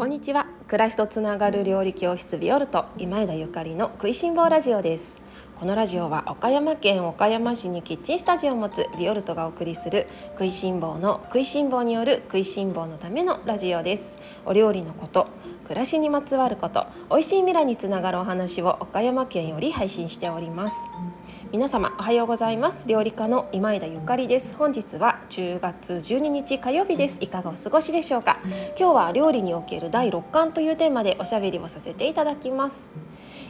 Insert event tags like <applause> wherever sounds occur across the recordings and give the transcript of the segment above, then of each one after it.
こんにちは。暮らしとつながる料理教室ビオルト今枝ゆかりの食いしん坊ラジオです。このラジオは岡山県岡山市にキッチンスタジオを持つビオルトがお送りする食いしん坊の食いしん坊による食いしん坊のためのラジオです。お料理のこと暮らしにまつわること美味しい未来につながるお話を岡山県より配信しております。皆様おはようございます。料理家の今枝ゆかりです。本日は10月12日火曜日です。いかがお過ごしでしょうか？今日は料理における第6巻というテーマでおしゃべりをさせていただきます。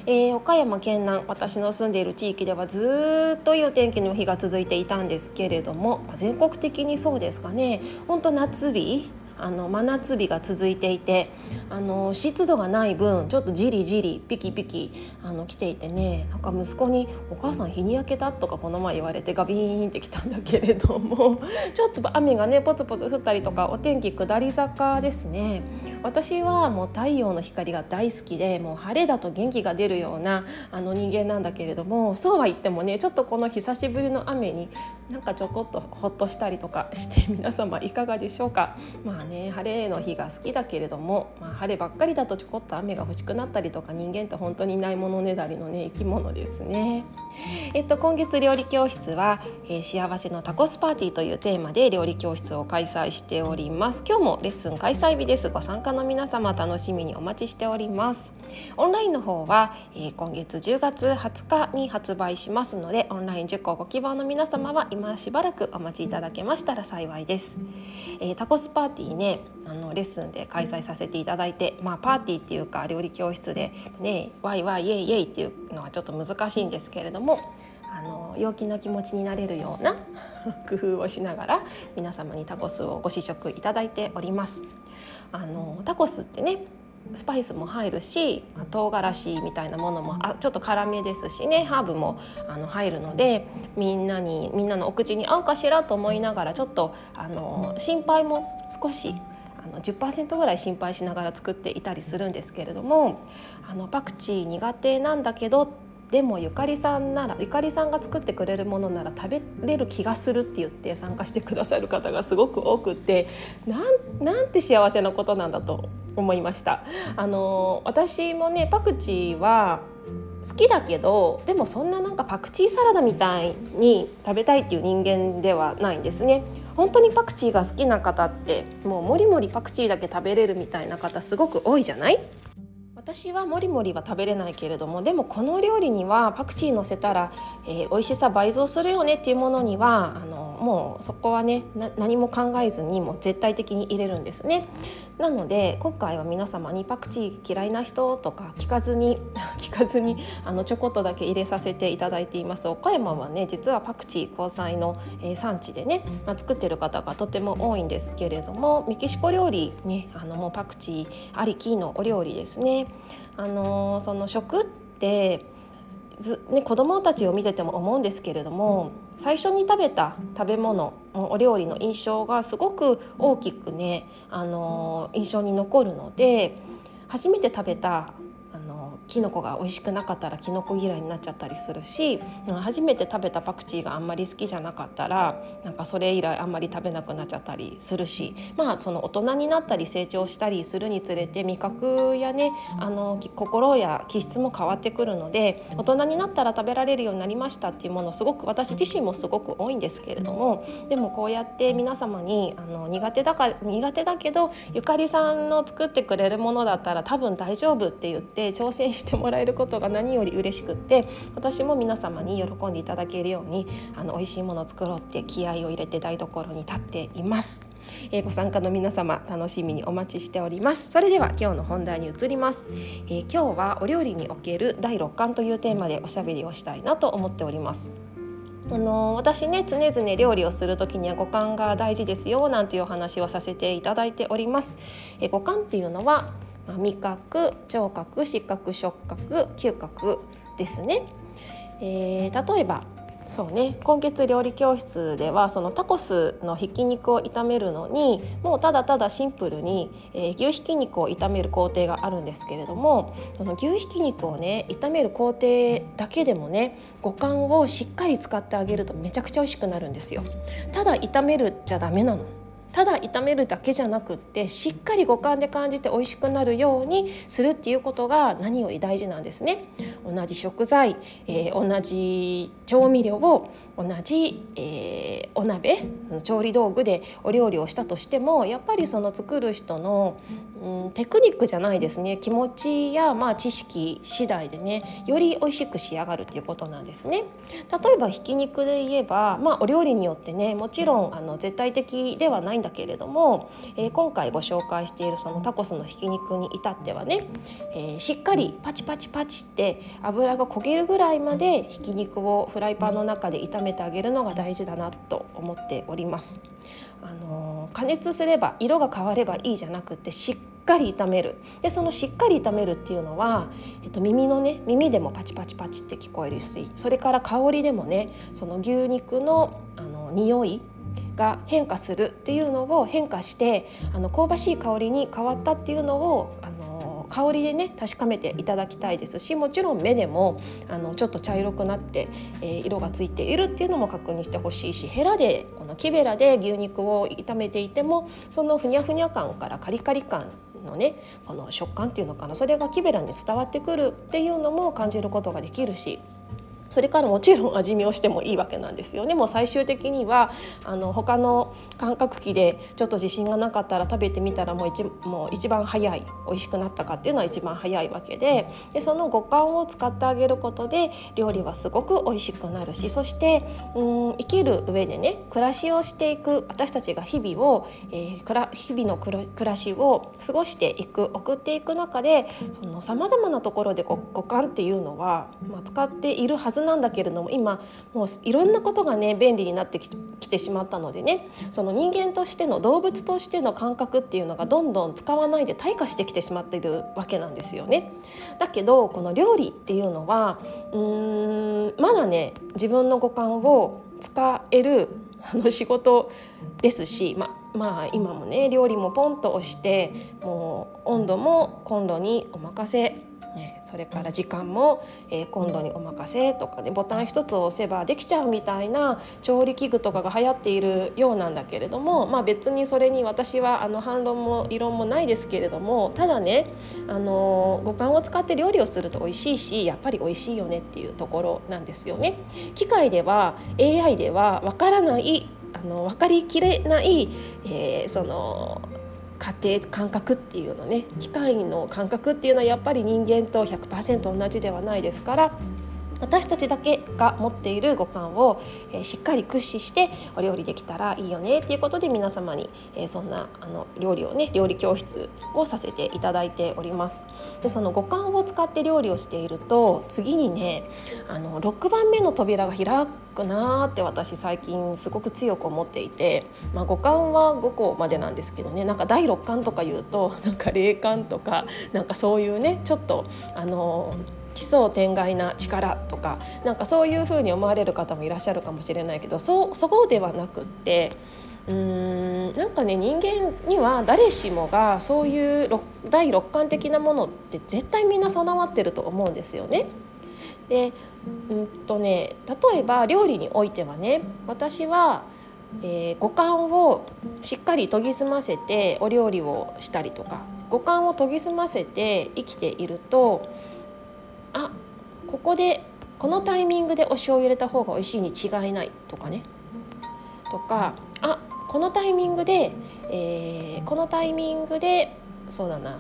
えー、岡山県南私の住んでいる地域ではずっといいお天気の日が続いていたんですけれどもまあ全国的にそうですかね。本当夏日あの真夏日が続いていてあの湿度がない分ちょっとじりじりピキピキあの来ていてねなんか息子に「お母さん日に焼けた?」とかこの前言われてガビーンってきたんだけれども <laughs> ちょっと雨がねポツポツ降ったりとかお天気下り坂ですね私はもう太陽の光が大好きでもう晴れだと元気が出るようなあの人間なんだけれどもそうは言ってもねちょっとこの久しぶりの雨になんかちょこっとほっとしたりとかして皆様いかがでしょうか？まあね晴れの日が好きだけれども、まあ、晴ればっかりだとちょこっと雨が欲しくなったりとか人間って本当にないものねだりのね生き物ですね。えっと、今月料理教室は、えー、幸せのタコスパーティーというテーマで料理教室を開催しております。今日もレッスン開催日です。ご参加の皆様楽しみにお待ちしております。オンラインの方は、えー、今月10月20日に発売しますのでオンライン受講ご希望の皆様は今しばらくお待ちいただけましたら幸いです、えー、タコスパーティーねあのレッスンで開催させていただいてまあパーティーっていうか料理教室でねワイワイイエイイエイっていうのはちょっと難しいんですけれどもあの陽気な気持ちになれるような <laughs> 工夫をしながら皆様にタコスをご試食いただいております。あのタコスってねスパイスも入るし唐辛子みたいなものもあちょっと辛めですしねハーブもあの入るのでみんなにみんなのお口に合うかしらと思いながらちょっとあの心配も少しあの10%ぐらい心配しながら作っていたりするんですけれどもあのパクチー苦手なんだけどでもゆかりさんならゆかりさんが作ってくれるものなら食べれる気がするって言って参加してくださる方がすごく多くってなんなんて幸せなことなんだと思いました。あの私もねパクチーは好きだけどでもそんななんかパクチーサラダみたいに食べたいっていう人間ではないんですね本当にパクチーが好きな方ってもうもりもりパクチーだけ食べれるみたいな方すごく多いじゃない？私はもりもりは食べれないけれどもでもこの料理にはパクチーのせたら、えー、美味しさ倍増するよねっていうものにはあのもうそこはね何も考えずにも絶対的に入れるんですね。なので今回は皆様にパクチー嫌いな人とか聞かずに <laughs> 聞かずにあのちょこっとだけ入れさせていただいています岡山はね実はパクチー交際の、え、産地でね、まあ、作ってる方がとても多いんですけれどもメキシコ料理ねあのもうパクチーありきのお料理ですね。あのその食ってず、ね、子どもたちを見てても思うんですけれども最初に食べた食べ物お料理の印象がすごく大きくね、あの印象に残るので初めて食べたキノコが美味しくなかったらキノコ嫌いになっちゃったりするし初めて食べたパクチーがあんまり好きじゃなかったらなんかそれ以来あんまり食べなくなっちゃったりするしまあその大人になったり成長したりするにつれて味覚やねあの心や気質も変わってくるので大人になったら食べられるようになりましたっていうものすごく私自身もすごく多いんですけれどもでもこうやって皆様にあの苦手だか苦手だけどゆかりさんの作ってくれるものだったら多分大丈夫って言って挑戦してしてもらえることが何より嬉しくって私も皆様に喜んでいただけるようにあの美味しいものを作ろうって気合を入れて台所に立っています。えー、ご参加の皆様楽しみにお待ちしておりますそれでは今日の本題に移ります、えー、今日はお料理における第6巻というテーマでおしゃべりをしたいなと思っておりますあの私ね常々料理をする時には五感が大事ですよなんていうお話をさせていただいております。え五感っていうのは味覚聴覚視覚触覚嗅覚ですね、えー、例えばそうね今月料理教室ではそのタコスのひき肉を炒めるのにもうただただシンプルに、えー、牛ひき肉を炒める工程があるんですけれどもその牛ひき肉をね炒める工程だけでもね五感をしっかり使ってあげるとめちゃくちゃ美味しくなるんですよ。ただ炒めるじゃダメなの。ただ炒めるだけじゃなくってしっかり五感で感じて美味しくなるようにするっていうことが何より大事なんですね。同じ食材、えー、同じ調味料を同じ、えー、お鍋調理道具でお料理をしたとしてもやっぱりその作る人の、うん、テクニックじゃないですね気持ちや、まあ、知識次第でねより美味しく仕上がるっていうことなんですね。例えばひき肉で言えば、まあ、お料理によってねもちろんあの絶対的ではないんだけれども、えー、今回ご紹介しているそのタコスのひき肉に至ってはね、えー、しっかりパチパチパチって油が焦げるぐらいまでひき肉をフライパンの中で炒めてあげるのが大事だなと思っております。あの加熱すれば色が変わればいいじゃなくてしっかり炒めるでそのしっかり炒めるっていうのは、えっと、耳のね耳でもパチパチパチって聞こえるしそれから香りでもねその牛肉のあの匂いが変化するっていうのを変化してあの香ばしい香りに変わったっていうのをあの香りでね確かめていただきたいですしもちろん目でもあのちょっと茶色くなって、えー、色がついているっていうのも確認してほしいしヘラでこの木べらで牛肉を炒めていてもそのふにゃふにゃ感からカリカリ感のねこの食感っていうのかなそれが木べらに伝わってくるっていうのも感じることができるしそれからもちろん味見をしてもいいわけなんですよね。もう最終的にはあの他の感覚器でちょっと自信がなかったら食べてみたらもう一もう一番早い美味しくなったかっていうのは一番早いわけででその五感を使ってあげることで料理はすごく美味しくなるしそしてうん生きる上でね暮らしをしていく私たちが日々を、えー、日々の暮らしを過ごしていく送っていく中でさまざまなところで五感っていうのは、まあ、使っているはずずなんだけれども今もういろんなことがね便利になってきてしまったのでねその人間としての動物としての感覚っていうのがどんどん使わないで退化してきてしまっているわけなんですよね。だけどこの料理っていうのはうーんまだね自分の五感を使える <laughs> あの仕事ですし、ままあ今もね料理もポンと押してもう温度もコンロにお任せね、それから時間も、えー、今度にお任せとかねボタン一つ押せばできちゃうみたいな調理器具とかが流行っているようなんだけれども、まあ、別にそれに私はあの反論も異論もないですけれどもただね、あの五感を使って料理をすると美味しいしやっぱり美味しいよねっていうところなんですよね。機械では AI ではわからないあの分かりきれない、えー、その家庭感覚っていうのね機械の感覚っていうのはやっぱり人間と100%同じではないですから私たちだけが持っている五感を、え、しっかり駆使してお料理できたらいいよねっていうことで皆様に、え、そんなあの料理をね料理教室をさせていただいております。でその五感を使って料理をしていると次にねあの6番目の扉が開くなって私最近すごく強く思っていて、まあ、五感は5個までなんですけどねなんか第6感とか言うと <laughs> なんか霊感とかなんかそういうねちょっとあの奇想天外な力とかなんかそういうふうに思われる方もいらっしゃるかもしれないけどそそこではなくってうーんなんかね人間には誰しもがそういう第六感的なものって絶対みんな備わってると思うんですよね。でうんとね例えば料理においてはね私はえー、五感をしっかり研ぎ澄ませてお料理をしたりとか五感を研ぎ澄ませて生きているとあここでこのタイミングでお塩を入れた方が美味しいに違いないとかね。とかあこのタイミングで、えー、このタイミングでそうだな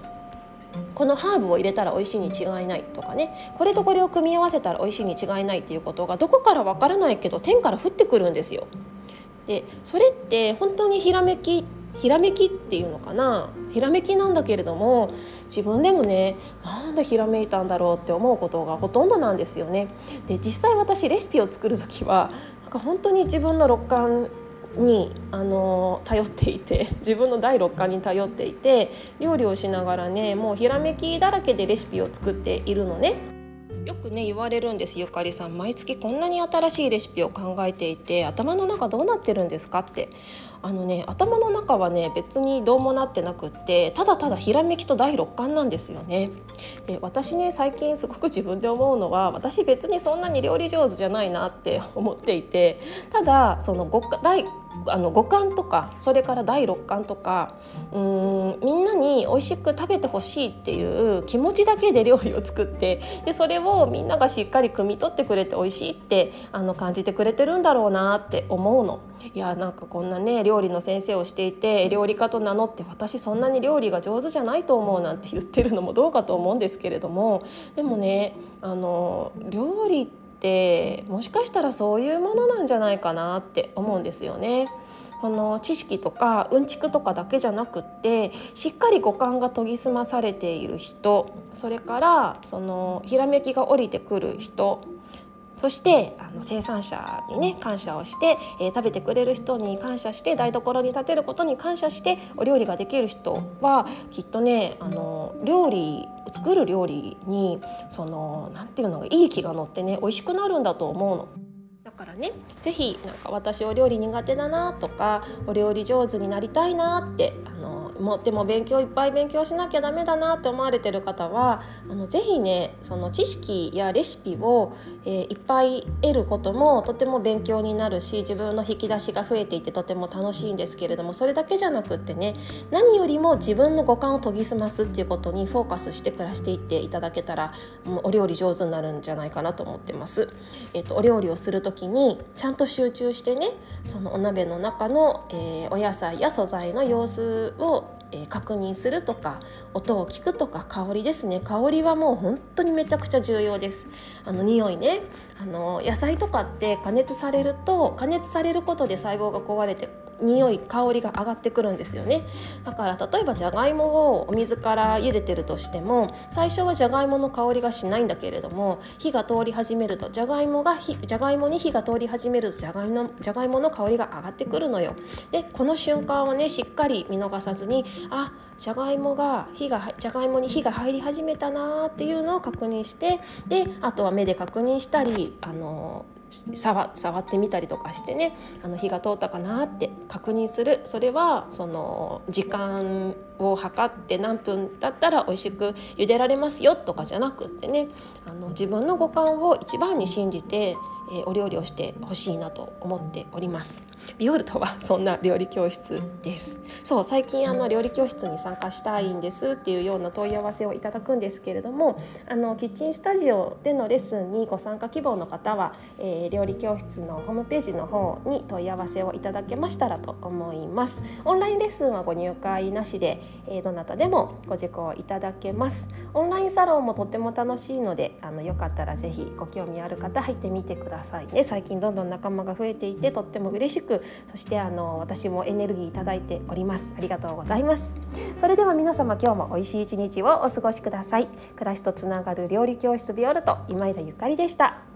このハーブを入れたら美味しいに違いないとかねこれとこれを組み合わせたら美味しいに違いないっていうことがどこからわからないけど天から降ってくるんですよ。でそれって本当にひらめきひらめきっていうのかなひらめきなんだけれども自分でもねなんでひらめいたんだろうって思うことがほとんどなんですよね。で実際私レシピを作る時はなんか本当に自分の六感にあの頼っていて <laughs> 自分の第六感に頼っていて料理をしながらねもうひらめきだらけでレシピを作っているのね。よくね言われるんですゆかりさん。毎月こんなに新しいレシピを考えていて頭の中どうなってるんですかって。あのね頭の中はね別にどうもなってなくってただただひらめきと第六感なんですよね。で私ね最近すごく自分で思うのは私別にそんなに料理上手じゃないなって思っていてただその第あの五感とかそれから第六感とかうんみんなに美味しく食べてほしいっていう気持ちだけで料理を作ってでそれをみんながしっかり汲み取ってくれて美味しいってあの感じてくれてるんだろうなって思うの。いやなんかこんなね料理の先生をしていて料理家と名乗って私そんなに料理が上手じゃないと思うなんて言ってるのもどうかと思うんですけれどもでもねあの料理ってもしかしたらそういうものなんじゃないかなって思うんですよね。この知識とかうんちくとかだけじゃなくってしっかり五感が研ぎ澄まされている人それからそのひらめきが降りてくる人そしてあの生産者にね感謝をして、えー、食べてくれる人に感謝して台所に立てることに感謝してお料理ができる人はきっとねあの料理作る料理にそのなんていうのがいい気が乗ってね美味しくなるんだと思うの。だからね是非なんか私お料理苦手だなとかお料理上手になりたいなってあのもでも勉強いっぱい勉強しなきゃダメだなって思われてる方はあのぜひねその知識やレシピを、えー、いっぱい得ることもとても勉強になるし自分の引き出しが増えていてとても楽しいんですけれどもそれだけじゃなくってね何よりも自分の五感を研ぎ澄ますっていうことにフォーカスして暮らしていっていただけたらもうお料理上手になるんじゃないかなと思ってます。えーと、お料理をする時にちゃんと集中してねそのお鍋の中の、えー、お野菜や素材の様子をえ、確認するとか音を聞くとか香りですね。香りはもう本当にめちゃくちゃ重要です。あの匂いね。あの野菜とかって加熱されると加熱されることで細胞が壊れて匂い香りが上がってくるんですよね。だから例えばじゃがいもをお水から茹でてるとしても最初はじゃがいもの香りがしないんだけれども火が通り始めるとじゃがいもがじゃがいもに火が通り始めるとじゃがいもじゃがいもの香りが上がってくるのよ。でこの瞬間をねしっかり見逃さずにあじゃがいもが火がじゃがいもに火が入り始めたなっていうのを確認してであとは目で確認したりあの触触ってみたりとかしてねあの火が通ったかなって確認する。それはその時間を測って何分だったら美味しく茹でられますよとかじゃなくってねあの自分の五感を一番に信じてえお料理をしてほしいなと思っております。ビオルトはそんな料理教室です。そう最近あの料理教室に参加したいんですっていうような問い合わせをいただくんですけれどもあのキッチンスタジオでのレッスンにご参加希望の方は、えー、料理教室のホームページの方に問い合わせをいただけましたらと思います。オンラインレッスンはご入会なしで、えー、どなたでもご受講いただけます。オンラインサロンもとっても楽しいのであのよかったらぜひご興味ある方入ってみてくださいさいね。最近どんどん仲間が増えていてとっても嬉しくそしてあの私もエネルギーいただいております。ありがとうございます。それでは皆様今日も美味しい一日をお過ごしください。暮らしとつながる料理教室ビオルト今井田ゆかりでした